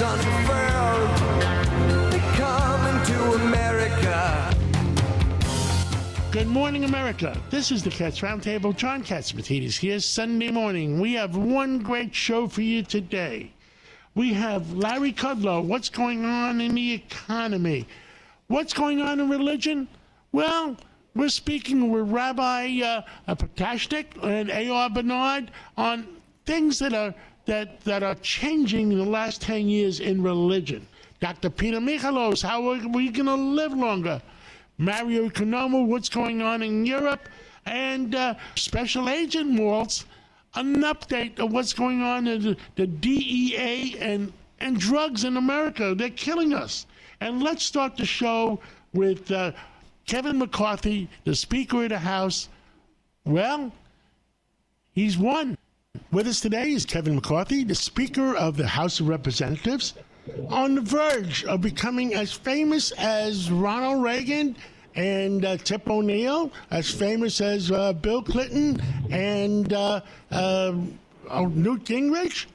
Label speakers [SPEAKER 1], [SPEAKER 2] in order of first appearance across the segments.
[SPEAKER 1] unfurled, they come to America.
[SPEAKER 2] Good morning, America. This is the Cats Roundtable. John Catsimatidis here. Sunday morning. We have one great show for you today. We have Larry Kudlow. What's going on in the economy? What's going on in religion? Well, we're speaking with Rabbi uh, Potasnik and A.R. Bernard on things that are that that are changing in the last ten years in religion. Dr. Peter Michalos, how are we going to live longer? Mario Economo, what's going on in Europe? And uh, Special Agent Maltz, an update of what's going on in the, the DEA and, and drugs in America. They're killing us. And let's start the show with uh, Kevin McCarthy, the Speaker of the House. Well, he's won. With us today is Kevin McCarthy, the Speaker of the House of Representatives, on the verge of becoming as famous as Ronald Reagan and uh, Tip O'Neill, as famous as uh, Bill Clinton and uh, uh, oh, Newt Gingrich.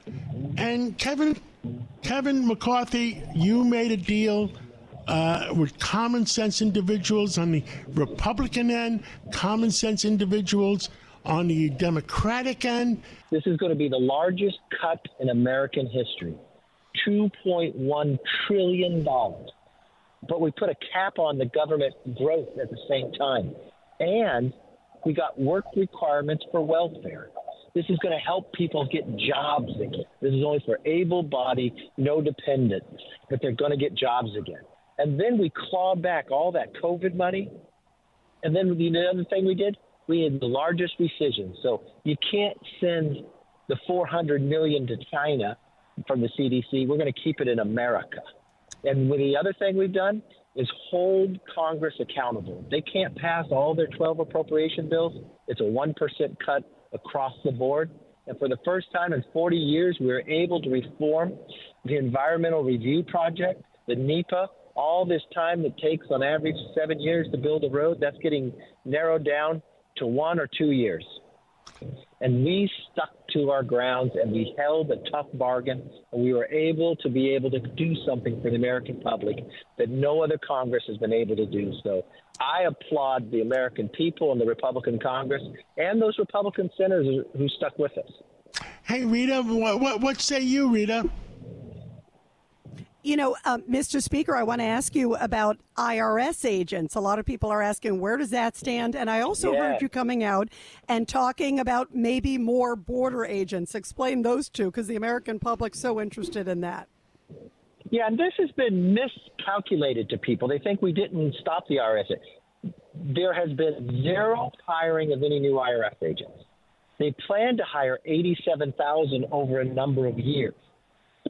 [SPEAKER 2] And Kevin, Kevin McCarthy, you made a deal uh, with common sense individuals on the Republican end, common sense individuals on the Democratic end.
[SPEAKER 3] This is going to be the largest cut in American history $2.1 trillion. But we put a cap on the government growth at the same time. And we got work requirements for welfare. This is going to help people get jobs again. This is only for able bodied, no dependents, but they're going to get jobs again. And then we claw back all that COVID money. And then the other thing we did, we had the largest rescission. So you can't send the 400 million to China from the CDC. We're going to keep it in America. And the other thing we've done is hold Congress accountable. They can't pass all their 12 appropriation bills. It's a 1% cut across the board. And for the first time in 40 years, we were able to reform the Environmental Review Project, the NEPA, all this time that takes on average seven years to build a road, that's getting narrowed down to one or two years. And we stuck to our grounds and we held a tough bargain and we were able to be able to do something for the American public that no other Congress has been able to do. So I applaud the American people and the Republican Congress and those Republican senators who stuck with us.
[SPEAKER 2] Hey, Rita, what, what, what say you, Rita?
[SPEAKER 4] You know, uh, Mr. Speaker, I want to ask you about IRS agents. A lot of people are asking where does that stand? And I also
[SPEAKER 3] Yeah.
[SPEAKER 4] heard you coming out and talking about maybe more border agents. Explain those two because the American public's so interested in that.
[SPEAKER 3] Yeah, and this has been miscalculated to people. They think we didn't stop the IRS. There has been zero hiring of any new IRS agents. They plan to hire 87,000 over a number of years.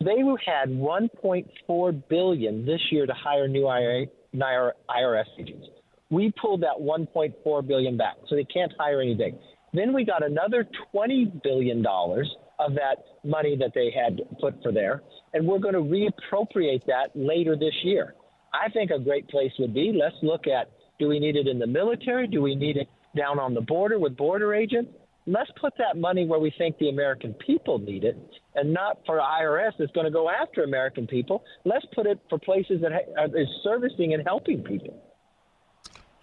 [SPEAKER 3] They had 1.4 billion this year to hire new IRS agents. We pulled that 1.4 billion back, so they can't hire anything. Then we got another 20 billion dollars of that money that they had put for there, and we're going to reappropriate that later this year. I think a great place would be let's look at do we need it in the military? Do we need it down on the border with border agents? Let's put that money where we think the American people need it and not for IRS that's going to go after American people. Let's put it for places that is servicing and helping people.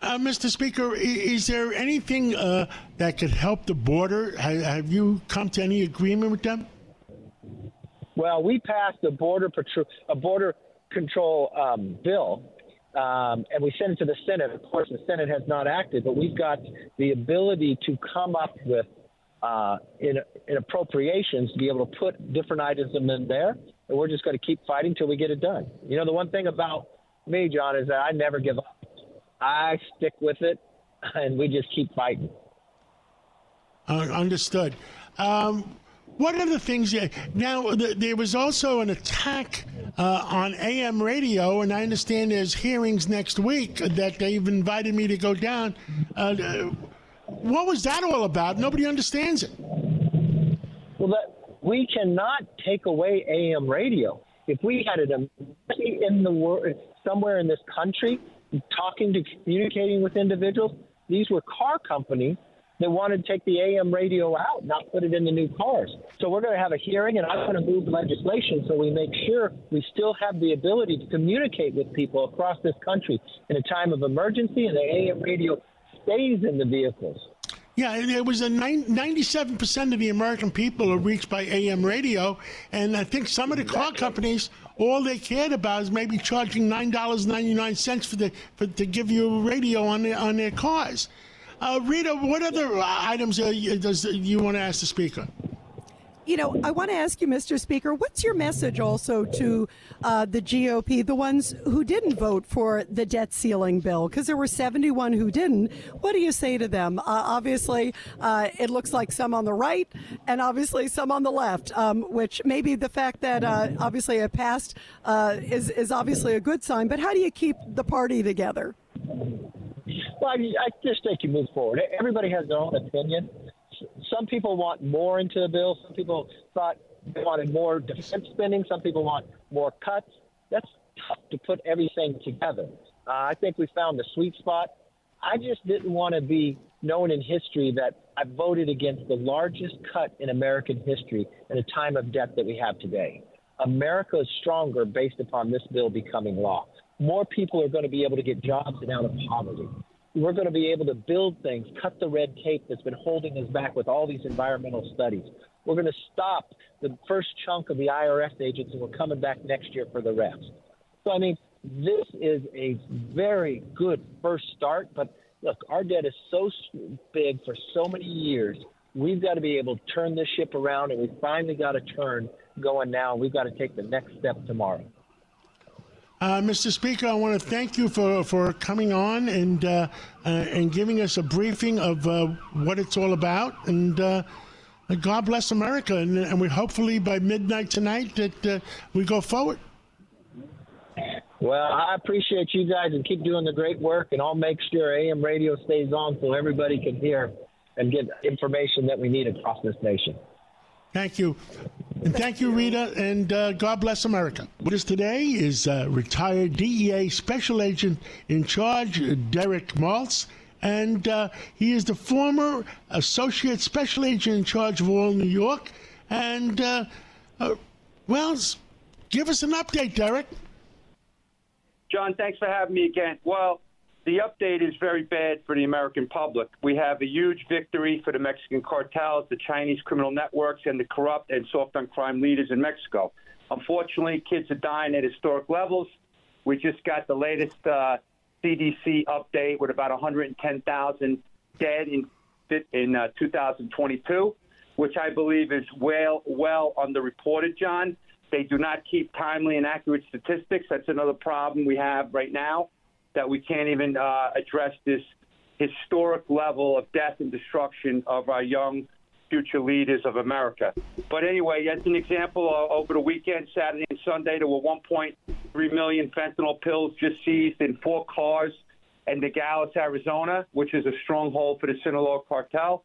[SPEAKER 2] Uh, Mr. Speaker, is there anything uh, that could help the border? Have you come to any agreement with them?
[SPEAKER 3] Well, we passed a border patrol, a border control um, bill, um, and we sent it to the Senate. Of course, the Senate has not acted, but we've got the ability to come up with uh, in, in appropriations to be able to put different items in there, and we're just going to keep fighting till we get it done. You know, the one thing about me, John, is that I never give up. I stick with it, and we just keep fighting.
[SPEAKER 2] Uh, understood. Um, what are the things? Now, th- there was also an attack uh, on AM radio, and I understand there's hearings next week that they've invited me to go down. Uh, what was that all about? Nobody understands it.
[SPEAKER 3] Well, that we cannot take away AM radio. If we had it in the world, somewhere in this country, talking to communicating with individuals, these were car companies that wanted to take the AM radio out, not put it in the new cars. So we're going to have a hearing, and I'm going to move legislation so we make sure we still have the ability to communicate with people across this country in a time of emergency, and the AM radio stays in the vehicles.
[SPEAKER 2] Yeah, it was a 97% of the American people are reached by AM radio, and I think some of the car companies, all they cared about is maybe charging nine dollars ninety nine cents for the for, to give you a radio on their on their cars. Uh, Rita, what other items uh, does you want to ask the speaker?
[SPEAKER 4] You know, I want to ask you, Mr. Speaker, what's your message also to uh, the GOP, the ones who didn't vote for the debt ceiling bill? Because there were 71 who didn't. What do you say to them? Uh, obviously, uh, it looks like some on the right and obviously some on the left, um, which maybe the fact that uh, obviously it passed uh, is, is obviously a good sign. But how do you keep the party together?
[SPEAKER 3] Well, I, I just think you move forward. Everybody has their own opinion. Some people want more into the bill. Some people thought they wanted more defense spending. Some people want more cuts. That's tough to put everything together. Uh, I think we found the sweet spot. I just didn't want to be known in history that I voted against the largest cut in American history in a time of debt that we have today. America is stronger based upon this bill becoming law. More people are going to be able to get jobs and out of poverty we're going to be able to build things, cut the red tape that's been holding us back with all these environmental studies. We're going to stop the first chunk of the IRS agents, and we're coming back next year for the rest. So, I mean, this is a very good first start. But look, our debt is so big for so many years. We've got to be able to turn this ship around, and we finally got a turn going now. We've got to take the next step tomorrow.
[SPEAKER 2] Uh, Mr. Speaker, I want to thank you for, for coming on and uh, uh, and giving us a briefing of uh, what it's all about. And uh, God bless America. And, and, we hopefully by midnight tonight that uh, we go forward.
[SPEAKER 3] Well, I appreciate you guys and keep doing the great work. And I'll make sure AM radio stays on so everybody can hear and get information that we need across this nation.
[SPEAKER 2] Thank you. And thank you, Rita, and uh, God bless America. With us today is uh, retired DEA Special Agent in Charge, Derek Maltz, and uh, he is the former Associate Special Agent in Charge of all New York. And, uh, uh, well, give us an update, Derek.
[SPEAKER 5] John, thanks for having me again. Well, the update is very bad for the American public. We have a huge victory for the Mexican cartels, the Chinese criminal networks, and the corrupt and soft on crime leaders in Mexico. Unfortunately, kids are dying at historic levels. We just got the latest uh, CDC update with about 110,000 dead in in uh, 2022, which I believe is well well underreported. John, they do not keep timely and accurate statistics. That's another problem we have right now that we can't even uh, address this historic level of death and destruction of our young future leaders of America. But anyway, as an example, uh, over the weekend, Saturday and Sunday, there were 1.3 million fentanyl pills just seized in four cars in Nogales, Arizona, which is a stronghold for the Sinaloa cartel.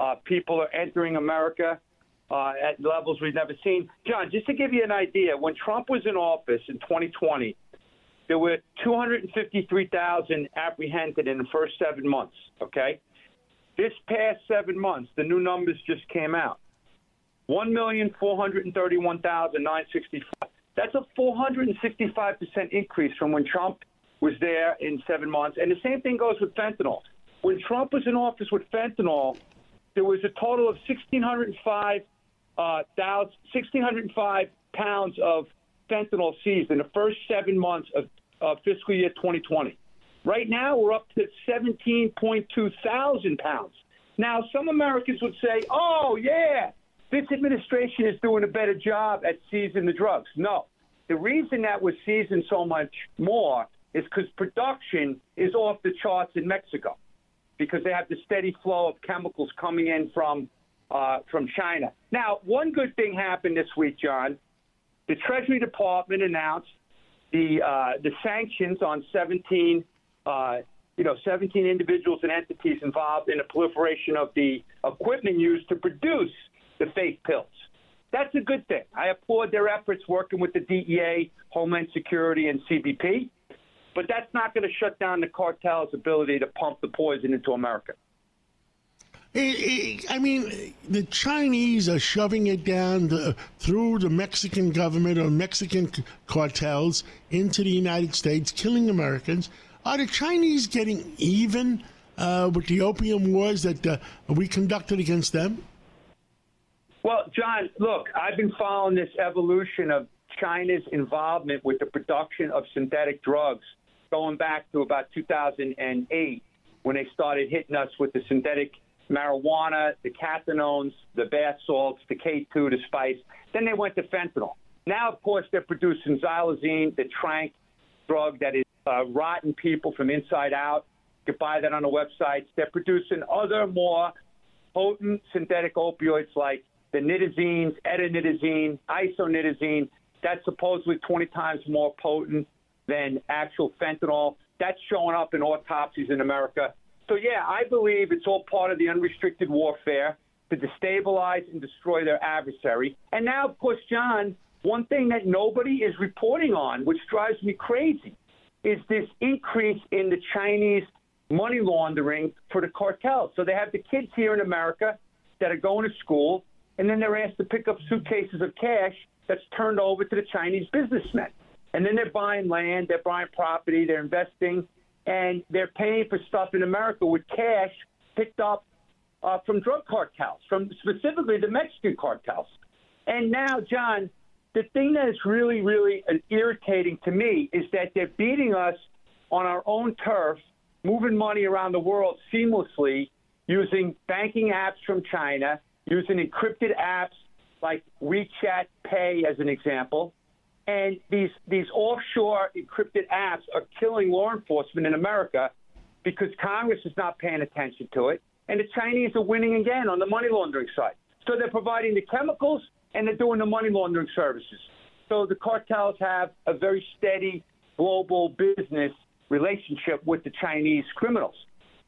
[SPEAKER 5] Uh, people are entering America uh, at levels we've never seen. John, just to give you an idea, when Trump was in office in 2020, there were 253,000 apprehended in the first seven months. Okay, this past seven months, the new numbers just came out. 1,431,965. That's a 465 percent increase from when Trump was there in seven months. And the same thing goes with fentanyl. When Trump was in office with fentanyl, there was a total of 1,605 uh, 1,605 pounds of fentanyl seized in the first seven months of uh, fiscal year 2020. Right now, we're up to 17.2 thousand pounds. Now, some Americans would say, oh, yeah, this administration is doing a better job at seizing the drugs. No. The reason that we're seizing so much more is because production is off the charts in Mexico because they have the steady flow of chemicals coming in from uh, from China. Now, one good thing happened this week, John. The Treasury Department announced the uh, the sanctions on 17, uh, you know, 17 individuals and entities involved in the proliferation of the equipment used to produce the fake pills. That's a good thing. I applaud their efforts working with the DEA, Homeland Security, and CBP. But that's not going to shut down the cartel's ability to pump the poison into America.
[SPEAKER 2] It, it, I mean, the Chinese are shoving it down the, through the Mexican government or Mexican cartels into the United States, killing Americans. Are the Chinese getting even uh, with the opium wars that uh, we conducted against them?
[SPEAKER 5] Well, John, look, I've been following this evolution of China's involvement with the production of synthetic drugs going back to about 2008 when they started hitting us with the synthetic marijuana, the cathinones, the bath salts, the K2, the spice. Then they went to fentanyl. Now, of course, they're producing xylazine, the tranq drug that is uh, rotten people from inside out. You can buy that on the websites. They're producing other more potent synthetic opioids like the nitazines, etonitazene, isonitazine. That's supposedly 20 times more potent than actual fentanyl. That's showing up in autopsies in America. So, yeah, I believe it's all part of the unrestricted warfare to destabilize and destroy their adversary. And now, of course, John, one thing that nobody is reporting on, which drives me crazy, is this increase in the Chinese money laundering for the cartels. So they have the kids here in America that are going to school, and then they're asked to pick up suitcases of cash that's turned over to the Chinese businessmen. And then they're buying land, they're buying property, they're investing, and they're paying for stuff in America with cash picked up uh, from drug cartels, from specifically the Mexican cartels. And now, John, the thing that is really, really irritating to me is that they're beating us on our own turf, moving money around the world seamlessly using banking apps from China, using encrypted apps like WeChat Pay as an example. And these these offshore encrypted apps are killing law enforcement in America because Congress is not paying attention to it, and the Chinese are winning again on the money laundering side. So they're providing the chemicals and they're doing the money laundering services. So the cartels have a very steady global business relationship with the Chinese criminals.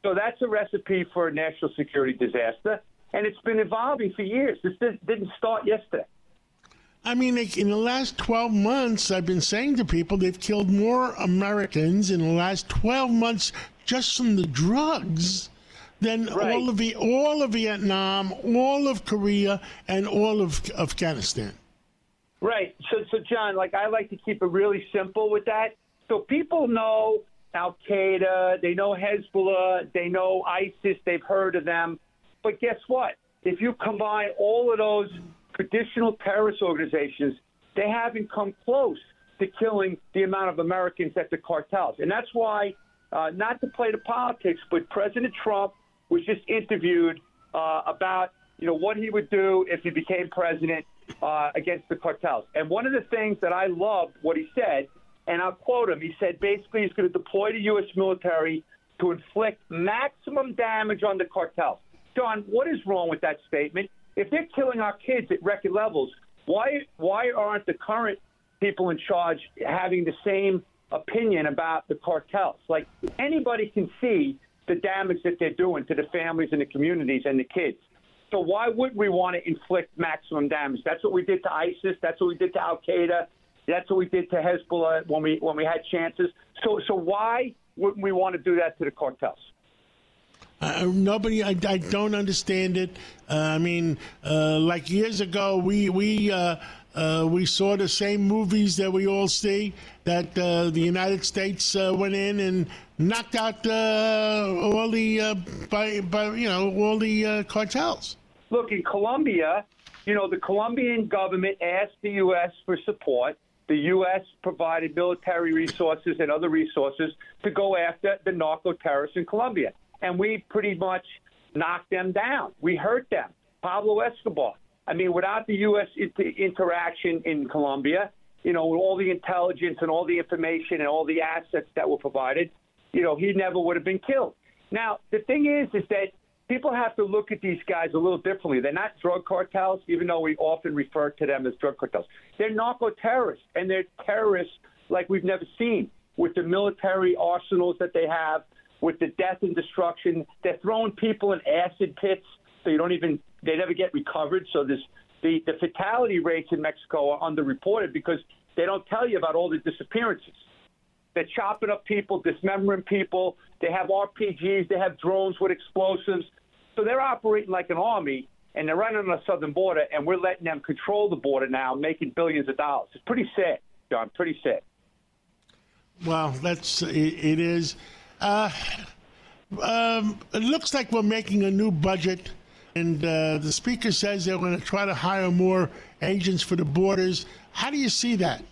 [SPEAKER 5] So that's a recipe for a national security disaster, and it's been evolving for years. This didn't start yesterday.
[SPEAKER 2] I mean, like, in the last 12 months, I've been saying to people they've killed more Americans in the last 12 months just from the drugs than
[SPEAKER 5] Right.
[SPEAKER 2] all of the all of Vietnam, all of Korea, and all of Afghanistan.
[SPEAKER 5] Right. So, so John, like I like to keep it really simple with that. So people know Al Qaeda, they know Hezbollah, they know ISIS, they've heard of them. But guess what? If you combine all of those traditional terrorist organizations, they haven't come close to killing the amount of Americans that the cartels. And that's why, uh, not to play the politics, but President Trump was just interviewed uh, about you know what he would do if he became president uh, against the cartels. And one of the things that I loved what he said, and I'll quote him. He said basically he's going to deploy the U.S. military to inflict maximum damage on the cartels. John, what is wrong with that statement? If they're killing our kids at record levels, why why aren't the current people in charge having the same opinion about the cartels? Like anybody can see the damage that they're doing to the families and the communities and the kids. So why would we want to inflict maximum damage? That's what we did to ISIS. That's what we did to Al Qaeda. That's what we did to Hezbollah when we when we had chances. So so why wouldn't we want to do that to the cartels?
[SPEAKER 2] Nobody, I, I don't understand it. Uh, I mean, uh, like years ago, we we uh, uh, we saw the same movies that we all see. That uh, the United States went in and knocked out all the by by you know all the cartels.
[SPEAKER 5] Look, in Colombia, you know, the Colombian government asked the U.S. for support. The U.S. provided military resources and other resources to go after the narco terrorists in Colombia. And we pretty much knocked them down. We hurt them. Pablo Escobar. I mean, without the U.S. Interaction in Colombia, you know, with all the intelligence and all the information and all the assets that were provided, you know, he never would have been killed. Now, the thing is, is that people have to look at these guys a little differently. They're not drug cartels, even though we often refer to them as drug cartels. They're narco terrorists, and they're terrorists like we've never seen with the military arsenals that they have, with the death and destruction. They're throwing people in acid pits so you don't even they never get recovered. So this the the fatality rates in Mexico are underreported because they don't tell you about all the disappearances. They're chopping up people, dismembering people. They have RPGs. They have drones with explosives. So they're operating like an army, and they're running on the southern border, and we're letting them control the border now, making billions of dollars. It's pretty sad, John. Pretty sad.
[SPEAKER 2] Well, that's it, it is. Uh, um, it looks like we're making a new budget, and uh, the speaker says they're going to try to hire more agents for the borders. How do you see that?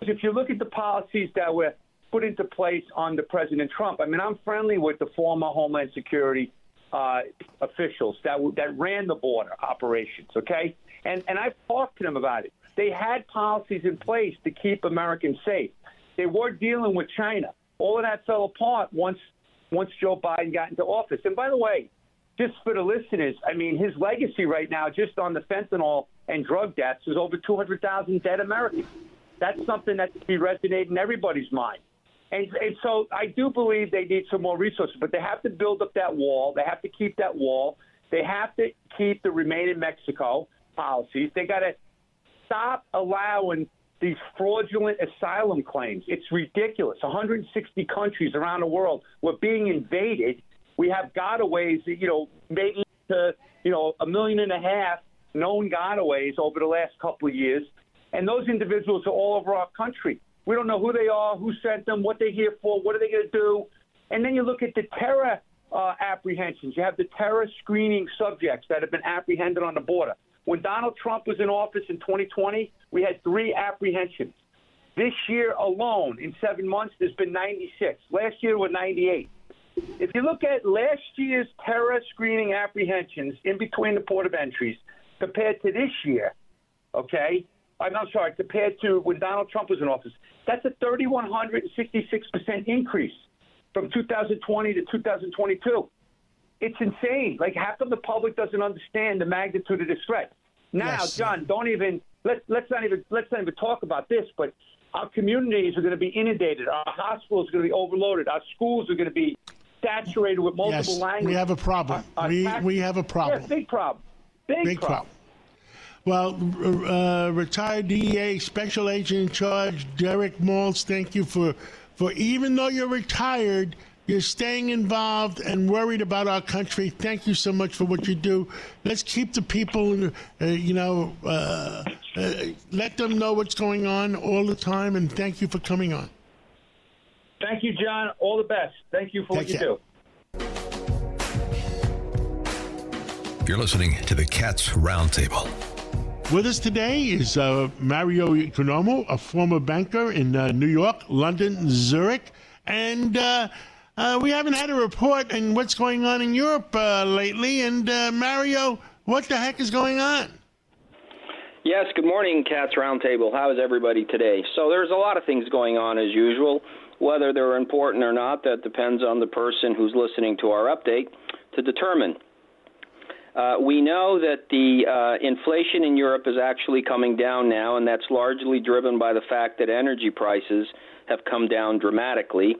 [SPEAKER 5] If you look at the policies that were put into place under President Trump, I mean, I'm friendly with the former Homeland Security uh, officials that that ran the border operations. Okay, and and I've talked to them about it. They had policies in place to keep Americans safe. They were dealing with China. All of that fell apart once once Joe Biden got into office. And by the way, just for the listeners, I mean, his legacy right now, just on the fentanyl and drug deaths, is over 200,000 dead Americans. That's something that should be resonating in everybody's mind. And, and so I do believe they need some more resources, but they have to build up that wall. They have to keep that wall. They have to keep the remain in Mexico policies. They got to stop allowing these fraudulent asylum claims. It's ridiculous. 160 countries around the world were being invaded. We have gotaways, you know, maybe to, you know, a million and a half known gotaways over the last couple of years. And those individuals are all over our country. We don't know who they are, who sent them, what they're here for, what are they going to do. And then you look at the terror uh, apprehensions. You have the terror screening subjects that have been apprehended on the border. When Donald Trump was in office in 2020, we had three apprehensions. This year alone, in seven months, there's been 96. Last year were 98. If you look at last year's terror screening apprehensions in between the port of entries compared to this year, okay, I'm, I'm sorry, compared to when Donald Trump was in office, that's a 3,166% increase from 2020 to 2022. It's insane. Like half of the public doesn't understand the magnitude of this threat. Now,
[SPEAKER 2] Yes.
[SPEAKER 5] John, don't even let let's not even let's not even talk about this. But our communities are going to be inundated. Our hospitals are going to be overloaded. Our schools are going to be saturated with multiple
[SPEAKER 2] Yes,
[SPEAKER 5] languages.
[SPEAKER 2] we have a problem.
[SPEAKER 5] Our- our
[SPEAKER 2] we
[SPEAKER 5] tax-
[SPEAKER 2] we have a problem.
[SPEAKER 5] Yeah, big problem. Big,
[SPEAKER 2] Big
[SPEAKER 5] problem.
[SPEAKER 2] problem. Well, uh, retired DEA Special Agent in Charge Derek Maltz, thank you for for even though you're retired, you're staying involved and worried about our country. Thank you so much for what you do. Let's keep the people, uh, you know, uh, uh, let them know what's going on all the time. And thank you for coming on.
[SPEAKER 5] Thank you, John. All the best. Thank you for what you
[SPEAKER 2] care.
[SPEAKER 5] do.
[SPEAKER 6] You're listening to the Cats Roundtable.
[SPEAKER 2] With us today is uh, Mario Economo, a former banker in uh, New York, London, Zurich, and uh, uh, we haven't had a report on what's going on in Europe uh, lately. And uh, Mario, what the heck is going on?
[SPEAKER 7] Yes, good morning, Cats Roundtable. How is everybody today? So there's a lot of things going on as usual. Whether they're important or not, that depends on the person who's listening to our update to determine. Uh, we know that the uh, inflation in Europe is actually coming down now, and that's largely driven by the fact that energy prices have come down dramatically.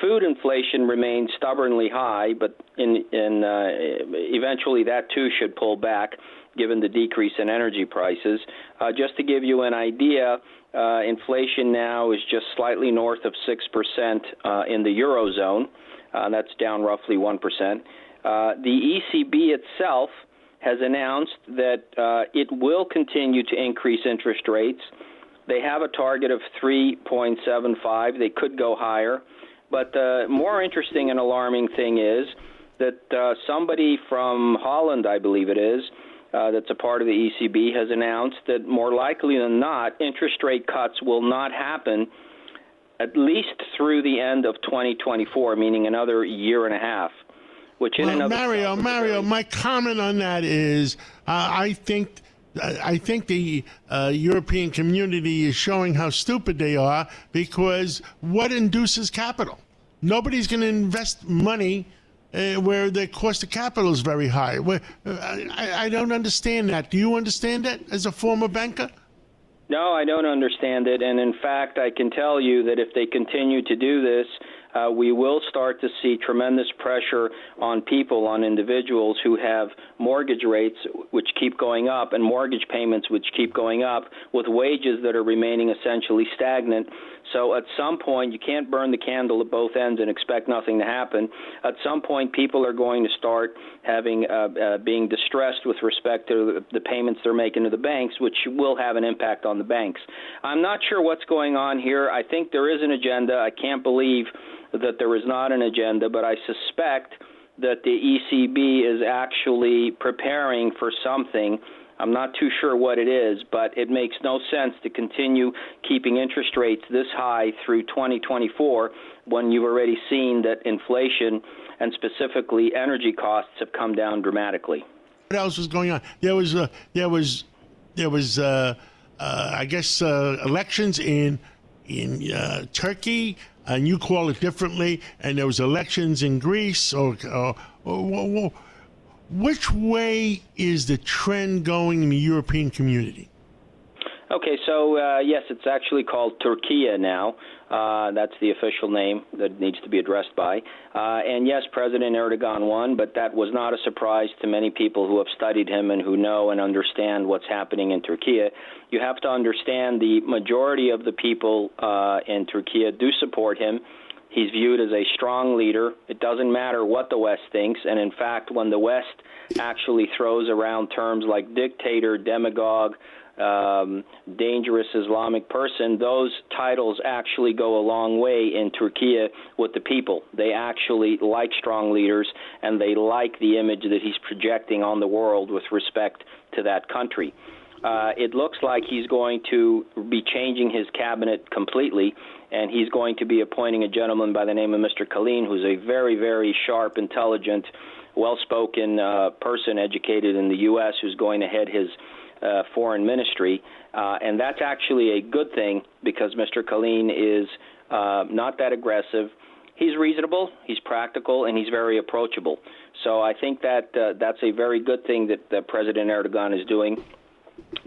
[SPEAKER 7] Food inflation remains stubbornly high, but in, in uh, eventually that too should pull back given the decrease in energy prices. Uh, just to give you an idea, uh, inflation now is just slightly north of 6% uh, in the Eurozone. Uh, that's down roughly 1%. Uh, the ECB itself has announced that uh, it will continue to increase interest rates. They have a target of 3.75. They could go higher. But the more interesting and alarming thing is that uh, somebody from Holland, I believe it is, uh, that's a part of the ECB, has announced that more likely than not, interest rate cuts will not happen at least through the end of 2024, meaning another year and a half. Which in
[SPEAKER 2] Well,
[SPEAKER 7] of
[SPEAKER 2] Mario,
[SPEAKER 7] itself is a
[SPEAKER 2] Mario, my comment on that is, uh, I think. I think the uh, European community is showing how stupid they are because what induces capital? Nobody's going to invest money uh, where the cost of capital is very high. Where, uh, I, I don't understand that. Do you understand that as a former banker?
[SPEAKER 7] No, I don't understand it. And in fact, I can tell you that if they continue to do this, uh, we will start to see tremendous pressure on people, on individuals who have mortgage rates which keep going up and mortgage payments which keep going up with wages that are remaining essentially stagnant. So at some point, you can't burn the candle at both ends and expect nothing to happen. At some point, people are going to start having uh, uh, being distressed with respect to the payments they're making to the banks, which will have an impact on the banks. I'm not sure what's going on here. I think there is an agenda. I can't believe that there is not an agenda, but I suspect that the ECB is actually preparing for something. I'm not too sure what it is, but it makes no sense to continue keeping interest rates this high through 2024 when you've already seen that inflation and specifically energy costs have come down dramatically.
[SPEAKER 2] What else was going on? There was uh, there was there was uh, uh, I guess uh, elections in in uh, Turkey and you call it differently, and there was elections in Greece, or, or, or, which way is the trend going in the European community?
[SPEAKER 7] Okay, so uh, yes, it's actually called Türkiye now. Uh, that's the official name that needs to be addressed by. Uh, and yes, President Erdogan won, but that was not a surprise to many people who have studied him and who know and understand what's happening in Turkey. You have to understand the majority of the people uh, in Turkey do support him. He's viewed as a strong leader. It doesn't matter what the West thinks. And in fact, when the West actually throws around terms like dictator, demagogue, um, dangerous Islamic person, those titles actually go a long way in Turkey with the people. They actually like strong leaders and they like the image that he's projecting on the world with respect to that country. Uh, it looks like he's going to be changing his cabinet completely, and he's going to be appointing a gentleman by the name of Mr. Kalin, who's a very, very sharp, intelligent, well spoken uh, person educated in the U.S., who's going to head his uh, foreign ministry, uh, and that's actually a good thing because Mr. Kalin is uh, not that aggressive. He's reasonable, he's practical, and he's very approachable. So I think that uh, that's a very good thing that, that President Erdogan is doing.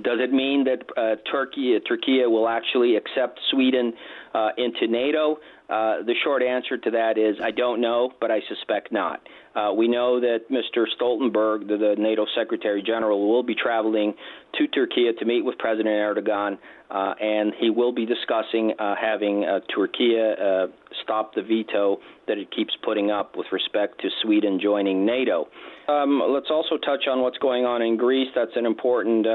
[SPEAKER 7] Does it mean that uh, Turkey, Turkey will actually accept Sweden uh, into NATO? Uh, the short answer to that is I don't know, but I suspect not. Uh, we know that Mr. Stoltenberg, the, the, NATO Secretary General, will be traveling to Turkey to meet with President Erdogan, uh, and he will be discussing uh, having uh, Turkey uh, stop the veto that it keeps putting up with respect to Sweden joining NATO. Um, let's also touch on what's going on in Greece. That's an important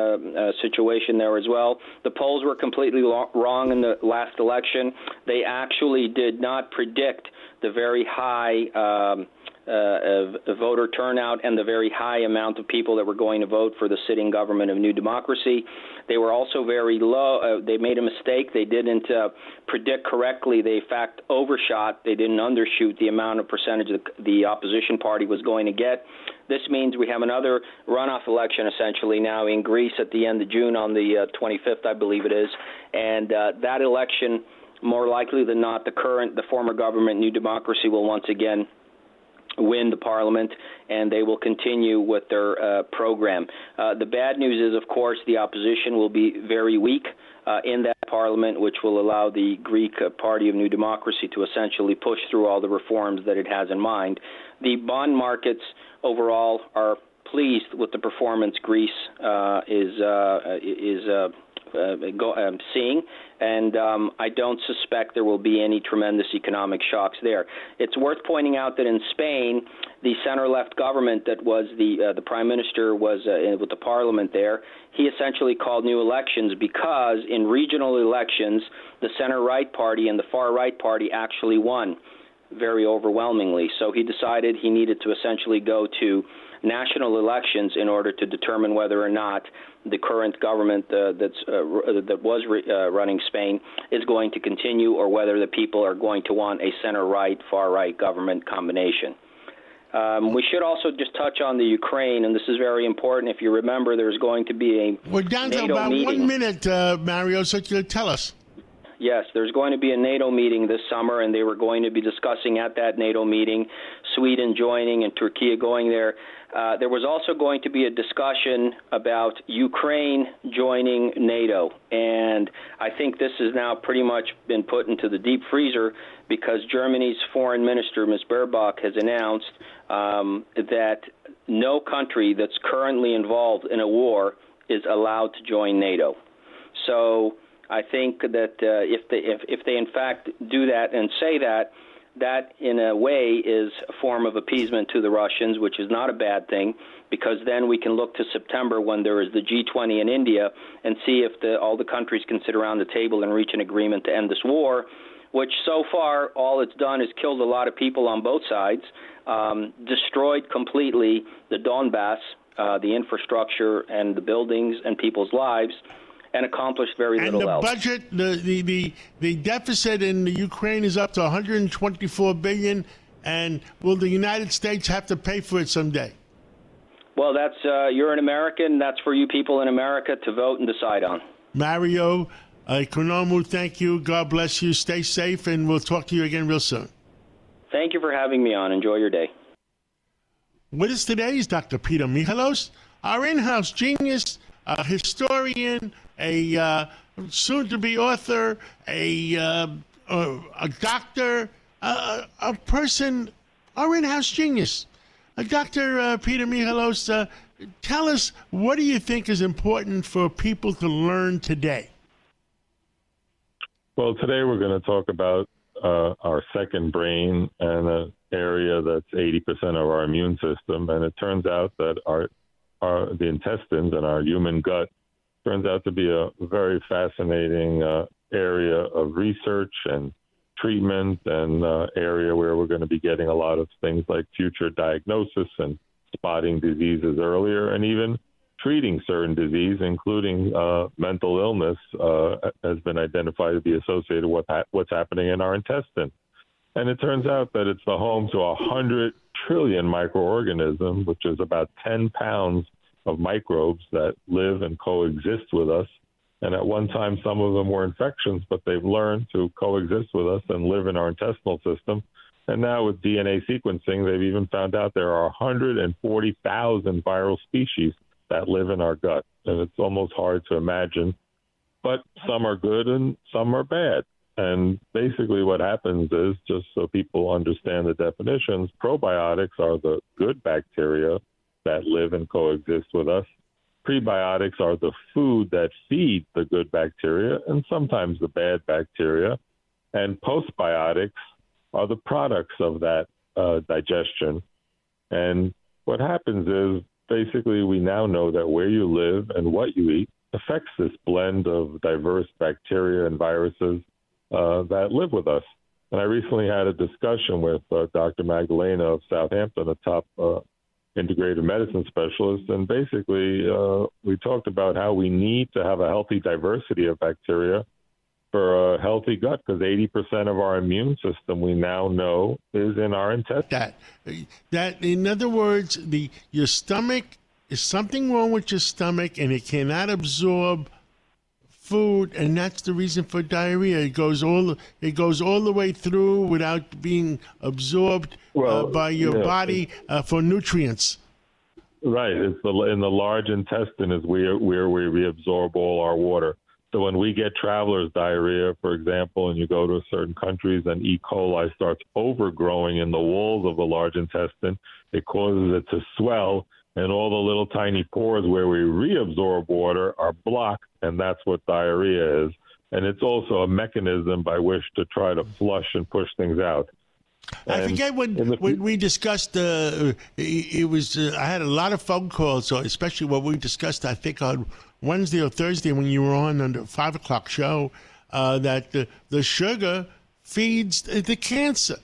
[SPEAKER 7] situation there as well. The polls were completely lo- wrong in the last election. They actually did not predict the very high. Um, uh, voter turnout and the very high amount of people that were going to vote for the sitting government of New Democracy. They were also very low. Uh, they made a mistake. They didn't uh, predict correctly. They, in fact, overshot. They didn't undershoot the amount of percentage that the opposition party was going to get. This means we have another runoff election essentially now in Greece at the end of June on the uh, 25th, I believe it is. And uh, that election, more likely than not, the current, the former government, New Democracy, will once again win the parliament, and they will continue with their uh, program. Uh, the bad news is, of course, the opposition will be very weak uh, in that parliament, which will allow the Greek uh, Party of New Democracy to essentially push through all the reforms that it has in mind. The bond markets overall are pleased with the performance Greece uh, is uh, is uh, go, um, seeing, and um, I don't suspect there will be any tremendous economic shocks there. It's worth pointing out that in Spain, the center-left government that was the uh, the prime minister was uh, with the parliament there. He essentially called new elections because in regional elections, the center-right party and the far-right party actually won very overwhelmingly. So he decided he needed to essentially go to national elections in order to determine whether or not the current government uh, that's uh, that was re- uh, running Spain is going to continue, or whether the people are going to want a center-right, far-right government combination. Um, we should also just touch on the Ukraine, and this is very important. If you remember, there's going to be a
[SPEAKER 2] we're down
[SPEAKER 7] NATO
[SPEAKER 2] to about
[SPEAKER 7] meeting.
[SPEAKER 2] one minute, uh, Mario. So tell us.
[SPEAKER 7] Yes, there's going to be a NATO meeting this summer, and they were going to be discussing at that NATO meeting Sweden joining and Turkey going there. Uh, there was also going to be a discussion about Ukraine joining NATO, and I think this has now pretty much been put into the deep freezer because Germany's foreign minister, Ms. Baerbock, has announced um, that no country that's currently involved in a war is allowed to join NATO. So I think that uh, if they if, if they in fact do that and say that, that in a way is a form of appeasement to the Russians, which is not a bad thing, because then we can look to September when there is the G20 in India and see if the, all the countries can sit around the table and reach an agreement to end this war. Which so far all it's done is killed a lot of people on both sides, um, destroyed completely the Donbass, uh, the infrastructure and the buildings and people's lives, and accomplished very
[SPEAKER 2] and
[SPEAKER 7] little
[SPEAKER 2] the
[SPEAKER 7] else.
[SPEAKER 2] budget, the, the, the, the deficit in the Ukraine is up to 124 billion, and will the United States have to pay for it someday?
[SPEAKER 7] Well, that's uh, you're an American. That's for you people in America to vote and decide on.
[SPEAKER 2] Mario uh, Economo, thank you. God bless you. Stay safe, and we'll talk to you again real soon.
[SPEAKER 7] Thank you for having me on. Enjoy your day.
[SPEAKER 2] With us today is Dr. Peter Michalos, our in-house genius, a historian, a uh, soon-to-be author, a uh, a, doctor, a, a person, our in-house genius. Uh, Dr. Uh, Peter Michalos, uh, tell us what do you think is important for people to learn today?
[SPEAKER 8] Well, today we're going to talk about uh, our second brain and an area that's 80% of our immune system. And it turns out that our, our the intestines and our human gut turns out to be a very fascinating uh, area of research and treatment and uh, area where we're going to be getting a lot of things like future diagnosis and spotting diseases earlier and even treating certain disease, including uh, mental illness, uh, has been identified to be associated with ha- what's happening in our intestine. And it turns out that it's the home to a 100 trillion microorganisms, which is about 10 pounds of microbes that live and coexist with us. And at one time, some of them were infections, but they've learned to coexist with us and live in our intestinal system. And now with DNA sequencing, they've even found out there are 140,000 viral species that live in our gut. And it's almost hard to imagine. But some are good and some are bad. And basically, what happens is, just so people understand the definitions, probiotics are the good bacteria that live and coexist with us. Prebiotics are the food that feed the good bacteria and sometimes the bad bacteria. And postbiotics are the products of that uh, digestion. And what happens is basically we now know that where you live and what you eat affects this blend of diverse bacteria and viruses uh, that live with us. And I recently had a discussion with uh, Dr. Magdalena of Southampton, a top uh, integrated medicine specialist, and basically uh, we talked about how we need to have a healthy diversity of bacteria for a healthy gut because 80% of our immune system we now know is in our intestines.
[SPEAKER 2] That, that in other words, the your stomach is something wrong with your stomach, and it cannot absorb food, and that's the reason for diarrhea. It goes all it goes all the way through without being absorbed uh, by your
[SPEAKER 8] yeah.
[SPEAKER 2] body uh, for nutrients.
[SPEAKER 8] Right. It's the in the large intestine is where where we reabsorb all our water. So when we get traveler's diarrhea, for example, and you go to certain countries and E. coli starts overgrowing in the walls of the large intestine, it causes it to swell, and all the little tiny pores where we reabsorb water are blocked, and that's what diarrhea is. And it's also a mechanism by which to try to flush and push things out.
[SPEAKER 2] I
[SPEAKER 8] And
[SPEAKER 2] forget when
[SPEAKER 8] the-
[SPEAKER 2] when we discussed. Uh, it, was uh, I had a lot of phone calls, so especially what we discussed. I think on Wednesday or Thursday when you were on on the five o'clock show, uh, that the, the sugar feeds the cancer.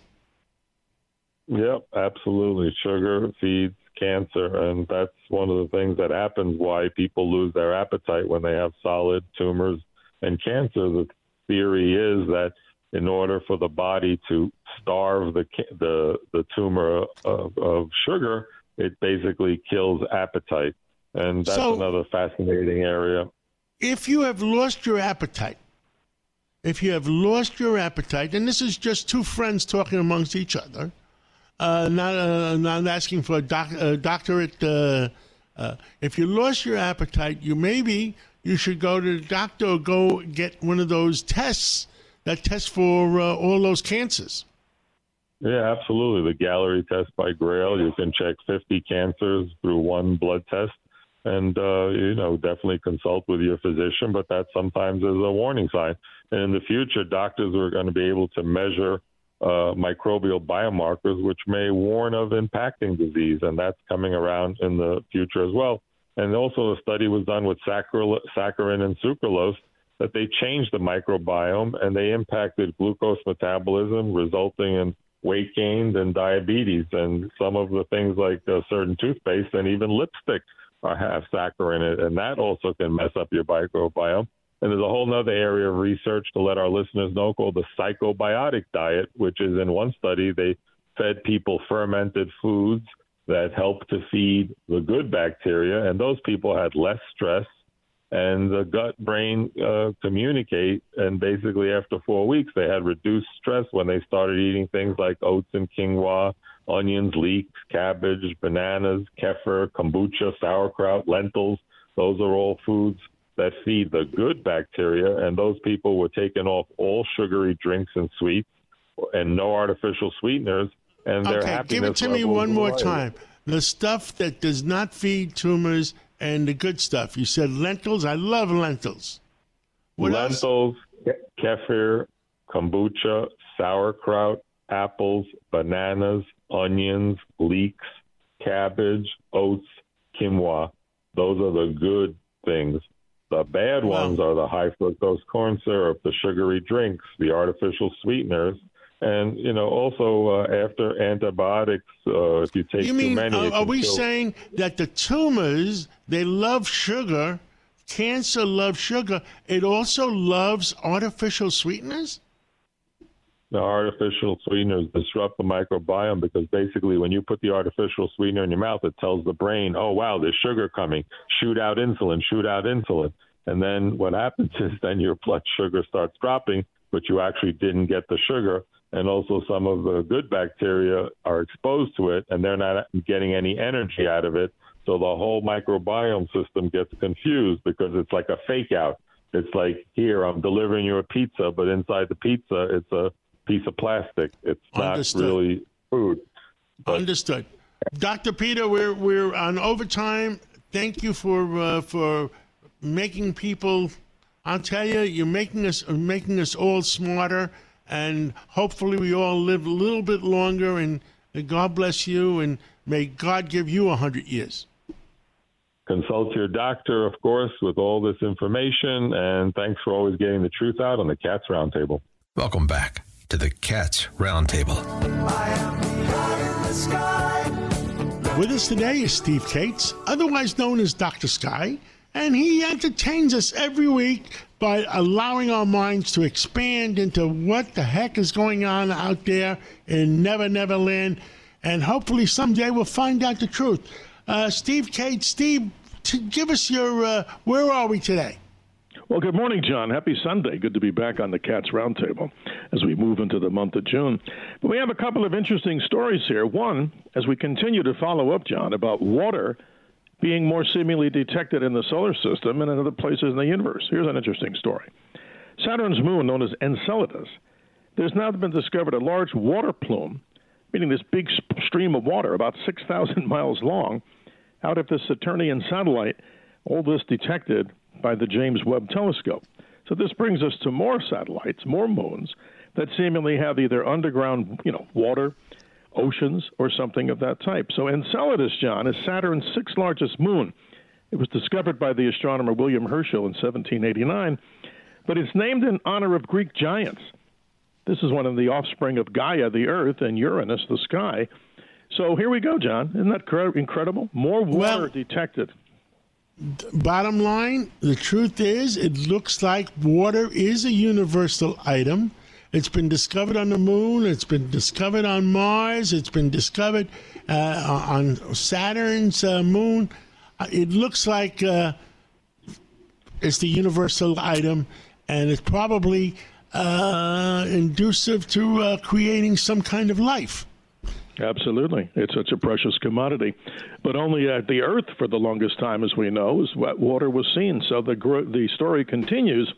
[SPEAKER 8] Yep, absolutely. Sugar feeds cancer, and that's one of the things that happens why people lose their appetite when they have solid tumors and cancer. The theory is that in order for the body to starve the the the tumor of, of sugar, it basically kills appetite, and that's
[SPEAKER 2] So-
[SPEAKER 8] another fascinating area.
[SPEAKER 2] if you have lost your appetite, if you have lost your appetite, and this is just two friends talking amongst each other, uh, not uh, not asking for a, doc, a doctorate. Uh, uh, if you lost your appetite, you maybe you should go to the doctor or go get one of those tests that test for uh, all those cancers.
[SPEAKER 8] Yeah, absolutely. The Galleri test by Grail, you can check 50 cancers through one blood test. And, uh, you know, definitely consult with your physician, but that sometimes is a warning sign. And in the future, doctors are going to be able to measure uh, microbial biomarkers, which may warn of impacting disease. And that's coming around in the future as well. And also, a study was done with saccharin and sucralose that they changed the microbiome and they impacted glucose metabolism, resulting in weight gain and diabetes. And some of the things like certain toothpaste and even lipstick have saccharin in it, and that also can mess up your microbiome. And there's a whole other area of research to let our listeners know called the psychobiotic diet, which is in one study they fed people fermented foods that help to feed the good bacteria, and those people had less stress and the gut brain uh, communicate. And basically, after four weeks, they had reduced stress when they started eating things like oats and quinoa, onions, leeks, cabbage, bananas, kefir, kombucha, sauerkraut, lentils. Those are all foods that feed the good bacteria. And those people were taking off all sugary drinks and sweets and no artificial sweeteners. And their
[SPEAKER 2] okay,
[SPEAKER 8] happiness
[SPEAKER 2] give it to me one more
[SPEAKER 8] were-
[SPEAKER 2] time. The stuff that does not feed tumors and the good stuff. You said lentils. I love lentils. What
[SPEAKER 8] lentils, ke- kefir, kombucha, sauerkraut, apples, bananas, onions, leeks, cabbage, oats, quinoa. Those are the good things. The bad ones are the high fructose corn syrup, the sugary drinks, the artificial sweeteners, and you know also uh, after antibiotics, uh, if you take
[SPEAKER 2] You
[SPEAKER 8] too many,
[SPEAKER 2] uh, are we
[SPEAKER 8] kill-
[SPEAKER 2] saying that the tumors, they love sugar, cancer loves sugar, it also loves artificial sweeteners?
[SPEAKER 8] The artificial sweeteners disrupt the microbiome because basically when you put the artificial sweetener in your mouth it tells the brain oh wow there's sugar coming. Shoot out insulin shoot out insulin. And then what happens is then your blood sugar starts dropping but you actually didn't get the sugar. And also some of the good bacteria are exposed to it and they're not getting any energy out of it. So the whole microbiome system gets confused because it's like a fake out. It's like here i'm delivering you a pizza but inside the pizza it's a piece of plastic. It's not really food.
[SPEAKER 2] Understood. Dr. Peter, we're, we're on overtime. Thank you for, uh, for making people, I'll tell you, you're making us, making us all smarter, and hopefully we all live a little bit longer, and God bless you, and may God give you a 100 years.
[SPEAKER 8] Consult your doctor, of course, with all this information. And thanks for always getting the truth out on the Cats Roundtable.
[SPEAKER 6] Welcome back to the Cats Roundtable.
[SPEAKER 2] With us today is Steve Kates, otherwise known as Dr. Sky, and he entertains us every week by allowing our minds to expand into what the heck is going on out there in Never Never Land, and hopefully someday we'll find out the truth. Uh, Steve Kates, Steve, give us your uh, where are we today?
[SPEAKER 9] Well, good morning, John. Happy Sunday. Good to be back on the Cats Roundtable as we move into the month of June. But we have a couple of interesting stories here. One, as we continue to follow up, John, about water being more seemingly detected in the solar system and in other places in the universe. Here's an interesting story Saturn's moon, known as Enceladus, there's now been discovered a large water plume, meaning this big stream of water about 6,000 miles long, out of the Saturnian satellite, all this detected by the James Webb Telescope. So this brings us to more satellites, more moons that seemingly have either underground, you know, water, oceans, or something of that type. So Enceladus, John, is Saturn's sixth largest moon. It was discovered by the astronomer William Herschel in 1789, but it's named in honor of Greek giants. This is one of the offspring of Gaia, the Earth, and Uranus, the sky. So here we go, John. Isn't that cre- incredible? More water
[SPEAKER 2] Well-
[SPEAKER 9] detected.
[SPEAKER 2] Bottom line, the truth is, it looks like water is a universal item. It's been discovered on the moon. It's been discovered on Mars. It's been discovered uh, on Saturn's uh, moon. Uh, It looks like uh, it's the universal item, and it's probably uh, inducive to uh, creating some kind of life.
[SPEAKER 9] Absolutely. It's such a precious commodity. But only at the Earth, for the longest time, as we know, is what water was seen. So the, the story continues.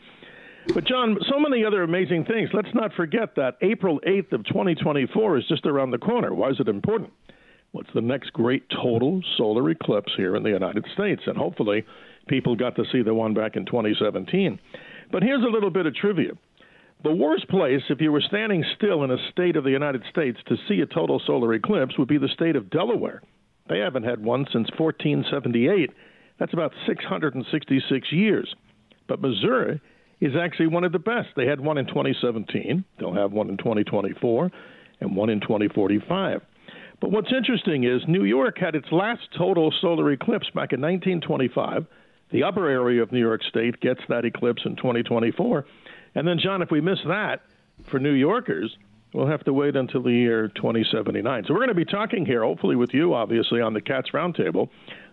[SPEAKER 9] But, John, so many other amazing things. Let's not forget that April 8th of 2024 is just around the corner. Why is it important? What's the next great total solar eclipse here in the United States? And hopefully, people got to see the one back in 2017. But here's a little bit of trivia. The worst place, if you were standing still in a state of the United States to see a total solar eclipse, would be the state of Delaware. They haven't had one since 1478. That's about 666 years. But Missouri is actually one of the best. They had one in 2017, they'll have one in 2024, and one in 2045. But what's interesting is New York had its last total solar eclipse back in 1925. The upper area of New York State gets that eclipse in 2024. And then, John, if we miss that for New Yorkers, we'll have to wait until the year 2079. So we're going to be talking here, hopefully with you, obviously, on the Cats Roundtable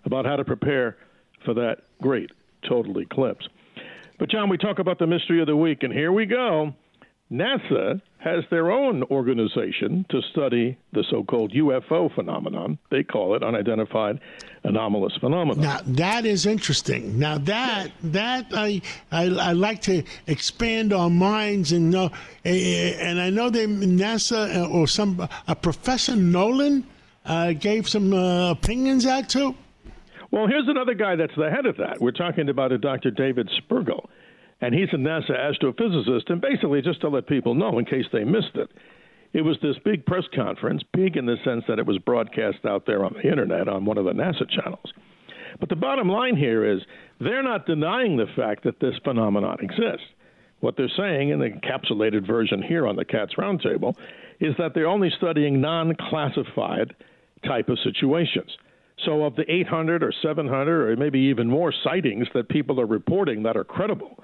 [SPEAKER 9] about how to prepare for that great total eclipse. But, John, we talk about the mystery of the week, and here we go. NASA has their own organization to study the so-called UFO phenomenon. They call it unidentified anomalous phenomenon.
[SPEAKER 2] Now that is interesting. Now that that I I, I like to expand our minds and know. And I know they NASA uh, or some a Professor Nolan uh, gave some uh, opinions out too.
[SPEAKER 9] Well, here's another guy that's the head of that. We're talking about a Dr. David Spergel and he's a NASA astrophysicist. And basically, just to let people know in case they missed it, it was this big press conference, big in the sense that it was broadcast out there on the internet on one of the NASA channels. But the bottom line here is they're not denying the fact that this phenomenon exists. What they're saying in the encapsulated version here on the Cats Roundtable is that they're only studying non classified type of situations. So, of the 800 or 700 or maybe even more sightings that people are reporting that are credible,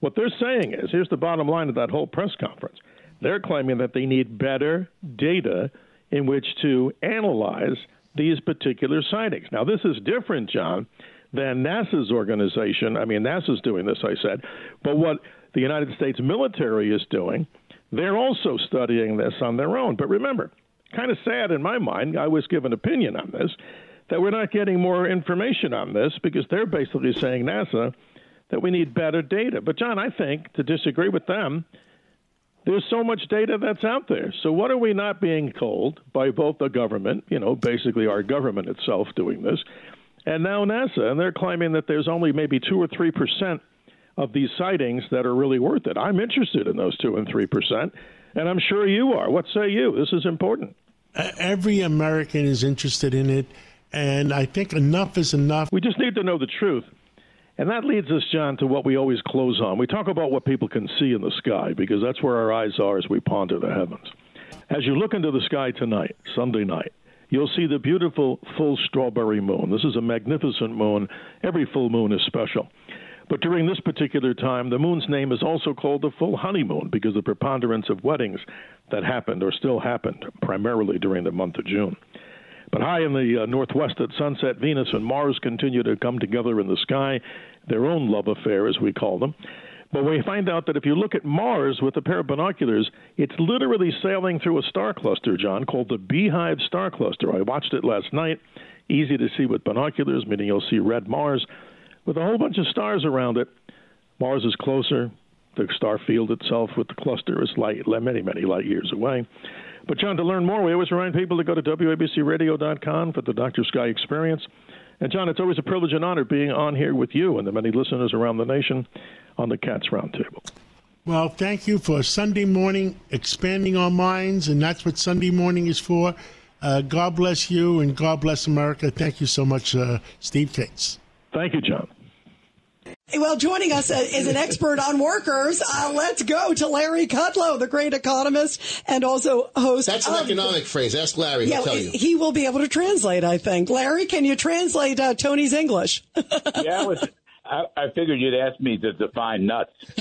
[SPEAKER 9] what they're saying is here's the bottom line of that whole press conference. They're claiming that they need better data in which to analyze these particular sightings. Now, this is different, John, than NASA's organization. I mean, NASA's doing this, I said, but what the United States military is doing, they're also studying this on their own. But remember, kind of sad in my mind, I was given an opinion on this, that we're not getting more information on this because they're basically saying, NASA, that we need better data. But, John, I think to disagree with them, there's so much data that's out there. So, what are we not being told by both the government, you know, basically our government itself doing this, and now NASA? And they're claiming that there's only maybe 2 or 3% of these sightings that are really worth it. I'm interested in those 2 and 3%, and I'm sure you are. What say you? This is important.
[SPEAKER 2] Every American is interested in it, and I think enough is enough.
[SPEAKER 9] We just need to know the truth. And that leads us, John, to what we always close on. We talk about what people can see in the sky because that's where our eyes are as we ponder the heavens. As you look into the sky tonight, Sunday night, you'll see the beautiful full strawberry moon. This is a magnificent moon. Every full moon is special. But during this particular time, the moon's name is also called the full honeymoon because the preponderance of weddings that happened or still happened primarily during the month of June. But high in the uh, northwest at sunset, Venus and Mars continue to come together in the sky, their own love affair, as we call them. But we find out that if you look at Mars with a pair of binoculars, it's literally sailing through a star cluster, John, called the Beehive Star Cluster. I watched it last night. Easy to see with binoculars, meaning you'll see red Mars with a whole bunch of stars around it. Mars is closer. The star field itself with the cluster is light, many, many light years away. But, John, to learn more, we always remind people to go to WABCRadio.com for the Dr. Sky experience. And, John, it's always a privilege and honor being on here with you and the many listeners around the nation on the Cats Roundtable.
[SPEAKER 2] Well, thank you for Sunday morning expanding our minds, and that's what Sunday morning is for. Uh, God bless you and God bless America. Thank you so much, uh, Steve Kates.
[SPEAKER 9] Thank you, John.
[SPEAKER 4] Well, joining us uh, is an expert on workers. Uh, let's go to Larry Kudlow, the great economist and also host.
[SPEAKER 10] That's an
[SPEAKER 4] of,
[SPEAKER 10] economic phrase. Ask Larry.
[SPEAKER 4] Yeah,
[SPEAKER 10] he'll tell you.
[SPEAKER 4] he will be able to translate. I think. Larry, can you translate uh, Tony's English?
[SPEAKER 11] yeah, I was. I, I figured you'd ask me to define nuts.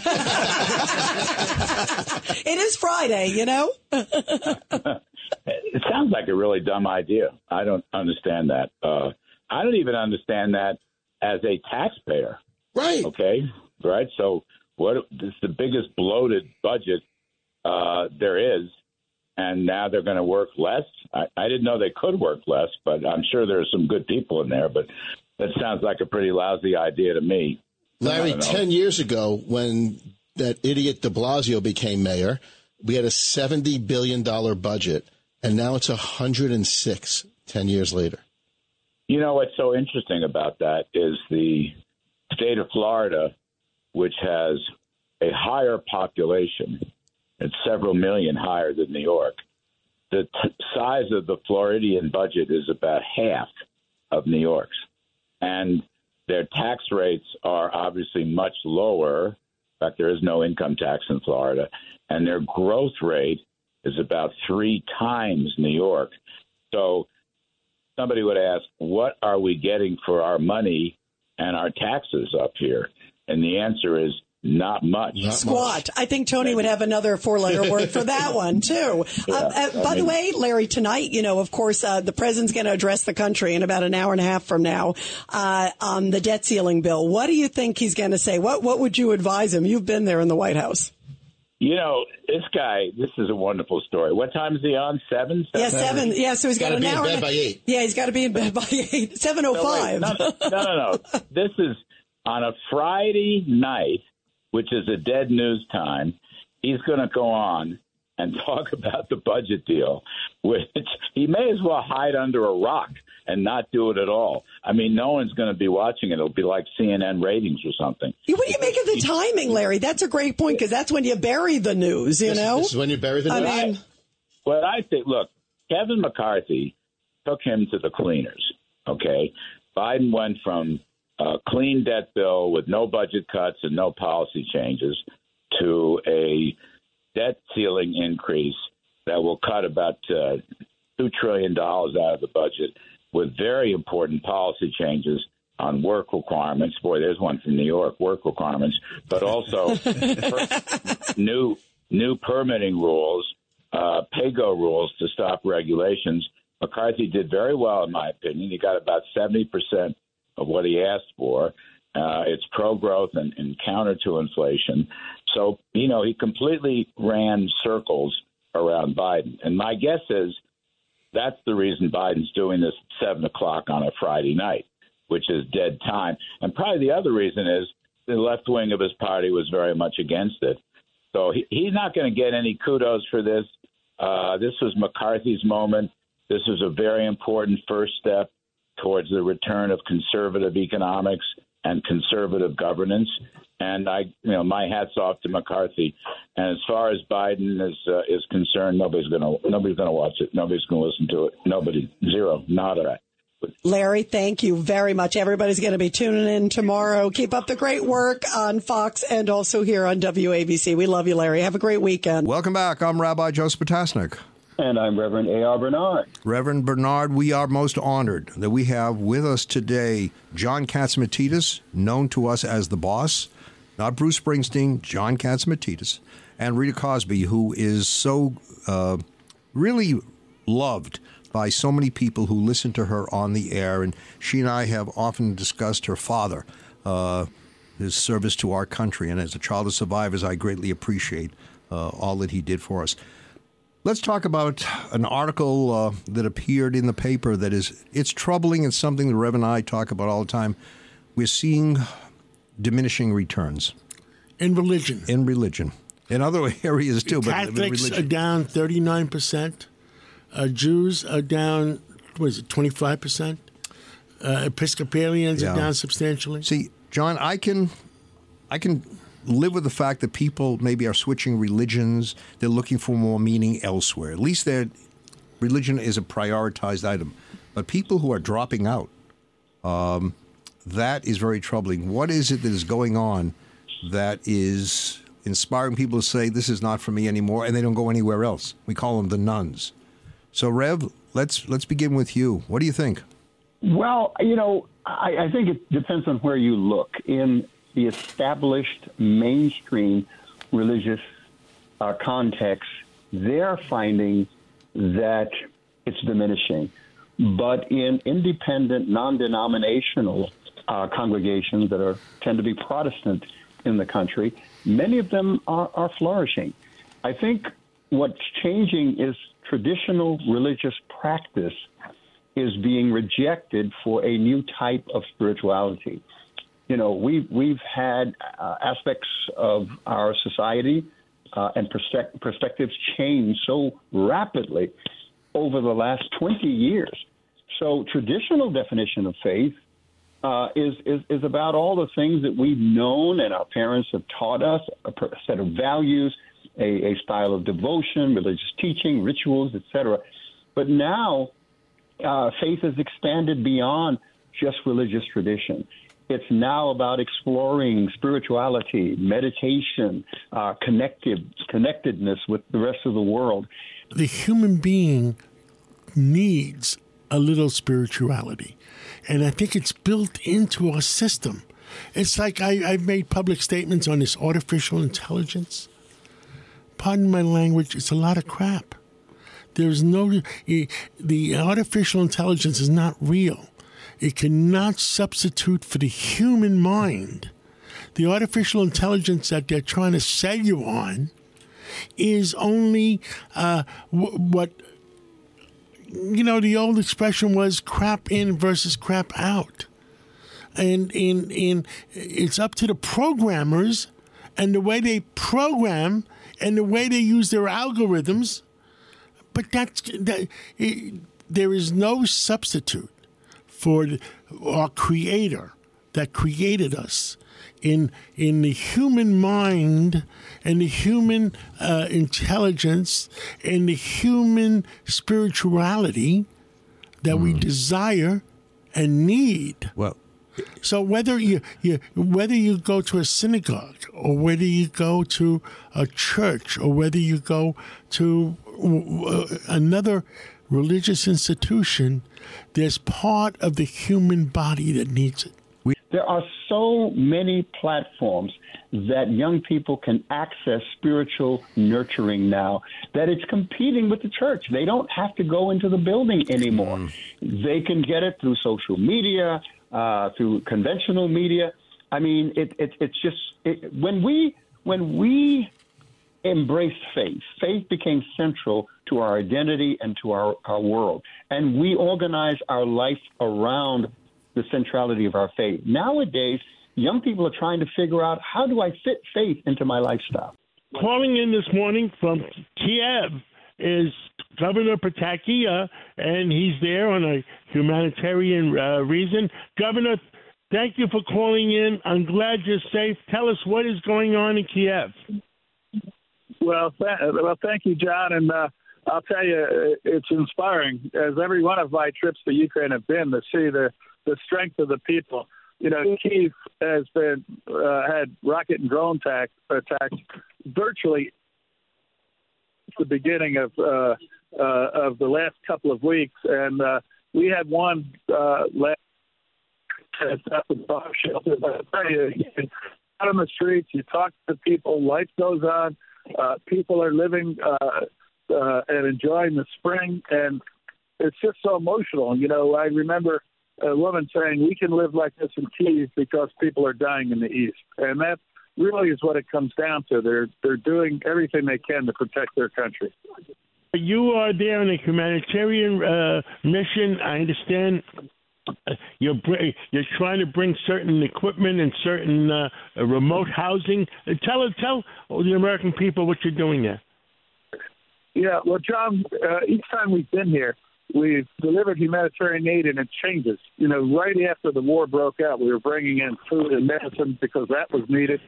[SPEAKER 4] it is Friday, you know.
[SPEAKER 11] it sounds like a really dumb idea. I don't understand that. Uh, I don't even understand that as a taxpayer.
[SPEAKER 10] Right.
[SPEAKER 11] Okay. Right. So what? This is the biggest bloated budget uh, there is, and now they're going to work less. I, I didn't know they could work less, but I'm sure there are some good people in there. But that sounds like a pretty lousy idea to me.
[SPEAKER 10] Larry, 10 years ago, when that idiot de Blasio became mayor, we had a $70 billion budget, and now it's a 106 10 years later.
[SPEAKER 11] You know what's so interesting about that is the state of Florida, which has a higher population, it's several million higher than New York. The t- size of the Floridian budget is about half of New York's. And their tax rates are obviously much lower. In fact, there is no income tax in Florida. And their growth rate is about three times New York. So somebody would ask, what are we getting for our money and our taxes up here? And the answer is not much.
[SPEAKER 4] Squat. I think Tony would have another four letter word for that one, too.
[SPEAKER 11] Yeah,
[SPEAKER 4] uh, uh,
[SPEAKER 11] I
[SPEAKER 4] by the way, Larry, tonight, you know, of course, uh, the president's going to address the country in about an hour and a half from now uh, on the debt ceiling bill. What do you think he's going to say? What, what would you advise him? You've been there in the White House.
[SPEAKER 11] You know, this guy, this is a wonderful story. What time is he on? Seven?
[SPEAKER 4] Yeah, seven. Yeah, so he's got an
[SPEAKER 11] be in
[SPEAKER 4] hour.
[SPEAKER 11] bed by eight.
[SPEAKER 4] Yeah, he's got to be in bed by eight. Seven oh
[SPEAKER 11] No,
[SPEAKER 4] five.
[SPEAKER 11] No, no, no, no, no. This is on a Friday night, which is a dead news time. He's going to go on and talk about the budget deal, which he may as well hide under a rock and not do it at all. I mean, no one's going to be watching it. It'll be like CNN ratings or something.
[SPEAKER 4] What do you make of the timing, Larry? That's a great point because that's when you bury the news. You know,
[SPEAKER 10] This is when you bury the
[SPEAKER 4] I
[SPEAKER 10] news.
[SPEAKER 4] mean,
[SPEAKER 11] Well, I think, look, Kevin McCarthy took him to the cleaners. Okay, Biden went from a clean debt bill with no budget cuts and no policy changes to a debt ceiling increase that will cut about uh, two trillion dollars out of the budget, with very important policy changes on work requirements. Boy, there's one from New York, work requirements, but also new new permitting rules, uh, PAYGO rules to stop regulations. McCarthy did very well, in my opinion. He got about seventy percent of what he asked for. Uh, it's pro growth and, and counter to inflation. So, you know, he completely ran circles around Biden. And my guess is that's the reason Biden's doing this at 7 o'clock on a Friday night, which is dead time. And probably the other reason is the left wing of his party was very much against it. So he, he's not going to get any kudos for this. Uh, this was McCarthy's moment. This was a very important first step towards the return of conservative economics and conservative governance. And I, you know, my hats off to McCarthy. And as far as Biden is uh, is concerned, nobody's going to nobody's going to watch it. Nobody's going to listen to it. Nobody, zero, nada.
[SPEAKER 4] Larry, thank you very much. Everybody's going to be tuning in tomorrow. Keep up the great work on Fox and also here on WABC. We love you, Larry. Have a great weekend.
[SPEAKER 12] Welcome back. I'm Rabbi Joseph Potasnik.
[SPEAKER 13] And I'm Reverend A.R. Bernard.
[SPEAKER 12] Reverend Bernard, we are most honored that we have with us today John Catsimatidis, known to us as the boss, not Bruce Springsteen, John Catsimatidis, and Rita Cosby, who is so uh, really loved by so many people who listen to her on the air. And she and I have often discussed her father, uh, his service to our country. And as a child of survivors, I greatly appreciate uh, all that he did for us. Let's talk about an article uh, that appeared in the paper that is it's troubling. It's something the Reverend and I talk about all the time. We're seeing diminishing returns
[SPEAKER 2] in religion.
[SPEAKER 12] In religion, in other areas too, but
[SPEAKER 2] Catholics
[SPEAKER 12] religion.
[SPEAKER 2] are down 39%. Uh, Jews are down, what is it, 25%? Uh, Episcopalians
[SPEAKER 12] Yeah.
[SPEAKER 2] are down substantially.
[SPEAKER 12] See, John, I can, I can live with the fact that people maybe are switching religions. They're looking for more meaning elsewhere. At least their religion is a prioritized item. But people who are dropping out, um, that is very troubling. What is it that is going on that is inspiring people to say this is not for me anymore, and they don't go anywhere else? We call them the nones. So, Rev, let's let's begin with you. What do you think?
[SPEAKER 13] Well, you know, I, I think it depends on where you look. In the established mainstream religious uh, context, they're finding that it's diminishing. But in independent, non denominational uh, congregations that are tend to be Protestant in the country, many of them are, are flourishing. I think what's changing is traditional religious practice is being rejected for a new type of spirituality. You know, we've we've had uh, aspects of our society uh, and perspect- perspectives change so rapidly over the last 20 years. So, traditional definition of faith uh, is, is is about all the things that we've known and our parents have taught us, a set of values, a, a style of devotion, religious teaching, rituals, etc. But now, uh, faith has expanded beyond just religious tradition. It's now about exploring spirituality, meditation, uh, connected connectedness with the rest of the world.
[SPEAKER 2] The human being needs a little spirituality, and I think it's built into our system. It's like I, I've made public statements on this artificial intelligence. Pardon my language, it's a lot of crap. There's no, the artificial intelligence is not real. It cannot substitute for the human mind. The artificial intelligence that they're trying to sell you on is only uh, w- what you know. The old expression was "crap in" versus "crap out," and in in it's up to the programmers and the way they program and the way they use their algorithms. But that's that. It, there is no substitute for our Creator that created us in in the human mind and the human uh, intelligence and the human spirituality that mm. we desire and need.
[SPEAKER 12] Well,
[SPEAKER 2] so whether you, you whether you go to a synagogue or whether you go to a church or whether you go to uh, another religious institution, there's part of the human body that needs it.
[SPEAKER 13] There are so many platforms that young people can access spiritual nurturing now that it's competing with the church. They don't have to go into the building anymore. Mm. They can get it through social media, uh, through conventional media. I mean, it, it, it's just it, when we when we embraced faith, faith became central to our identity and to our, our world. And we organize our life around the centrality of our faith. Nowadays, young people are trying to figure out how do I fit faith into my lifestyle.
[SPEAKER 2] Calling in this morning from Kiev is Governor Pataki, uh, and he's there on a humanitarian uh, reason. Governor, thank you for calling in. I'm glad you're safe. Tell us what is going on in Kiev.
[SPEAKER 14] Well, th- well, thank you, John, and uh, I'll tell you, it's inspiring. As every one of my trips to Ukraine have been to see the the strength of the people. You know, Kiev has been uh, had rocket and drone attack, attacks virtually the beginning of uh, uh, of the last couple of weeks, and uh, we had one uh, last shelter. But I tell you, out on the streets, you talk to people, life goes on. Uh, people are living uh, uh, and enjoying the spring, and it's just so emotional. You know, I remember a woman saying, "We can live like this in Kiev because people are dying in the east," and that really is what it comes down to. They're they're doing everything they can to protect their country.
[SPEAKER 2] You are there on a humanitarian uh, mission. I understand you're you're trying to bring certain equipment and certain uh, remote housing. Tell tell the American people what you're doing there.
[SPEAKER 14] Yeah, well, John, uh, each time we've been here, we've delivered humanitarian aid and it changes. You know, right after the war broke out, we were bringing in food and medicine because that was needed.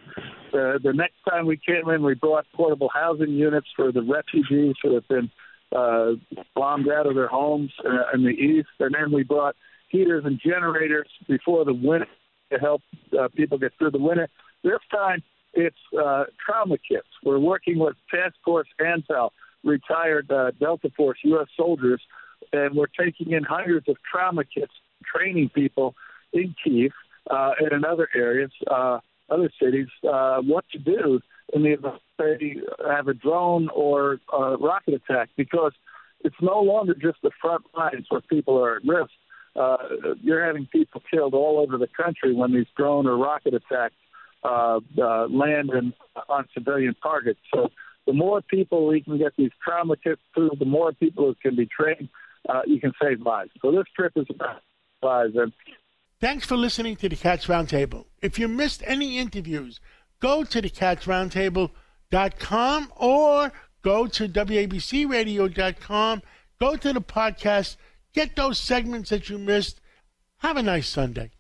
[SPEAKER 14] Uh, the next time we came in, we brought portable housing units for the refugees who have been uh, bombed out of their homes uh, in the east, and then we brought heaters and generators before the winter to help uh, people get through the winter. This time, it's uh, trauma kits. We're working with Task Force Antal, retired uh, Delta Force U.S. soldiers and we're taking in hundreds of trauma kits, training people in Kiev uh, and in other areas, uh, other cities, uh, what to do in the event they have a drone or a rocket attack, because it's no longer just the front lines where people are at risk. Uh, you're having people killed all over the country when these drone or rocket attacks uh, uh, land in, on civilian targets. So the more people we can get these trauma kits the more people who can be trained, uh, you can save lives. So this trip is about lives. And
[SPEAKER 2] Thanks for listening to the Cats Roundtable. If you missed any interviews, go to thecatsroundtable.com or go to WABCRadio.com, go to the podcast, get those segments that you missed. Have a nice Sunday.